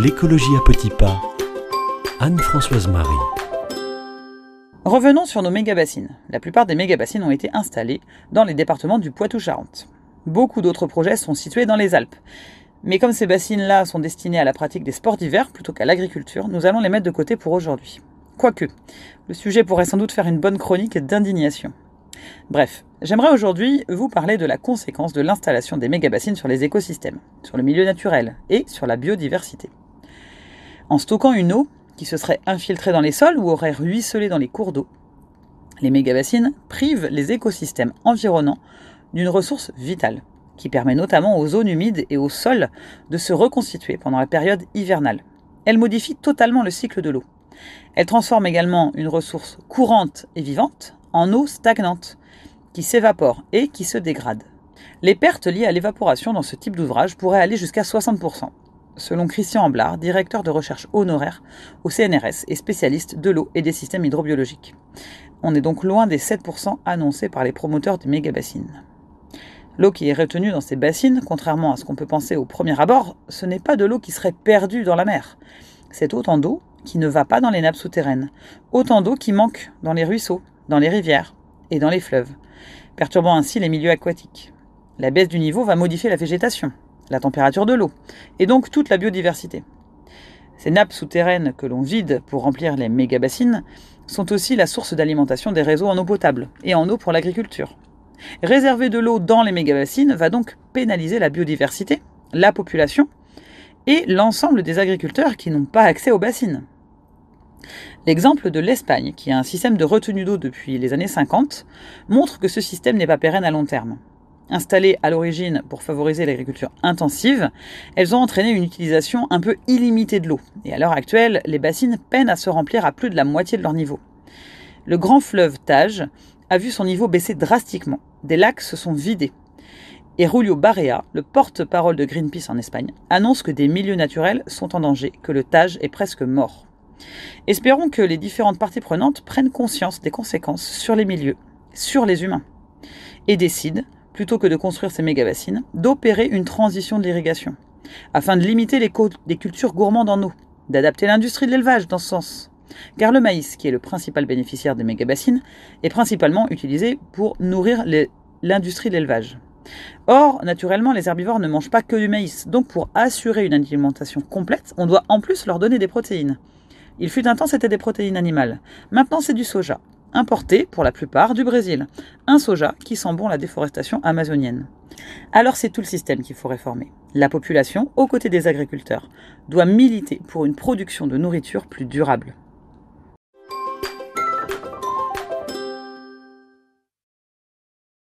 L'écologie à petits pas. Anne-Françoise Marie. Revenons sur nos méga-bassines. La plupart des méga-bassines ont été installées dans les départements du Poitou-Charentes. Beaucoup d'autres projets sont situés dans les Alpes. Mais comme ces bassines-là sont destinées à la pratique des sports d'hiver plutôt qu'à l'agriculture, nous allons les mettre de côté pour aujourd'hui. Quoique, le sujet pourrait sans doute faire une bonne chronique d'indignation. Bref, j'aimerais aujourd'hui vous parler de la conséquence de l'installation des méga-bassines sur les écosystèmes, sur le milieu naturel et sur la biodiversité. En stockant une eau qui se serait infiltrée dans les sols ou aurait ruisselé dans les cours d'eau, les méga-bassines privent les écosystèmes environnants d'une ressource vitale, qui permet notamment aux zones humides et aux sols de se reconstituer pendant la période hivernale. Elle modifie totalement le cycle de l'eau. Elle transforme également une ressource courante et vivante en eau stagnante, qui s'évapore et qui se dégrade. Les pertes liées à l'évaporation dans ce type d'ouvrage pourraient aller jusqu'à 60%, selon Christian Amblard, directeur de recherche honoraire au CNRS et spécialiste de l'eau et des systèmes hydrobiologiques. On est donc loin des 7% annoncés par les promoteurs des méga-bassines. L'eau qui est retenue dans ces bassines, contrairement à ce qu'on peut penser au premier abord, ce n'est pas de l'eau qui serait perdue dans la mer. C'est autant d'eau qui ne va pas dans les nappes souterraines, autant d'eau qui manque dans les ruisseaux, dans les rivières et dans les fleuves, perturbant ainsi les milieux aquatiques. La baisse du niveau va modifier la végétation, la température de l'eau, et donc toute la biodiversité. Ces nappes souterraines que l'on vide pour remplir les méga-bassines sont aussi la source d'alimentation des réseaux en eau potable et en eau pour l'agriculture. Réserver de l'eau dans les méga-bassines va donc pénaliser la biodiversité, la population et l'ensemble des agriculteurs qui n'ont pas accès aux bassines. L'exemple de l'Espagne, qui a un système de retenue d'eau depuis les années 50, montre que ce système n'est pas pérenne à long terme. Installées à l'origine pour favoriser l'agriculture intensive, elles ont entraîné une utilisation un peu illimitée de l'eau. Et à l'heure actuelle, les bassines peinent à se remplir à plus de la moitié de leur niveau. Le grand fleuve Tage a vu son niveau baisser drastiquement. Des lacs se sont vidés. Et Julio Barea, le porte-parole de Greenpeace en Espagne, annonce que des milieux naturels sont en danger, que le Tage est presque mort. Espérons que les différentes parties prenantes prennent conscience des conséquences sur les milieux, sur les humains, et décident, plutôt que de construire ces méga-bassines, d'opérer une transition de l'irrigation, afin de limiter les, cultures gourmandes en eau, d'adapter l'industrie de l'élevage dans ce sens. Car le maïs, qui est le principal bénéficiaire des méga-bassines, est principalement utilisé pour nourrir l'industrie de l'élevage. Or, naturellement, les herbivores ne mangent pas que du maïs, donc pour assurer une alimentation complète, on doit en plus leur donner des protéines. Il fut un temps, c'était des protéines animales. Maintenant, c'est du soja, importé pour la plupart du Brésil. Un soja qui sent bon la déforestation amazonienne. Alors c'est tout le système qu'il faut réformer. La population, aux côtés des agriculteurs, doit militer pour une production de nourriture plus durable.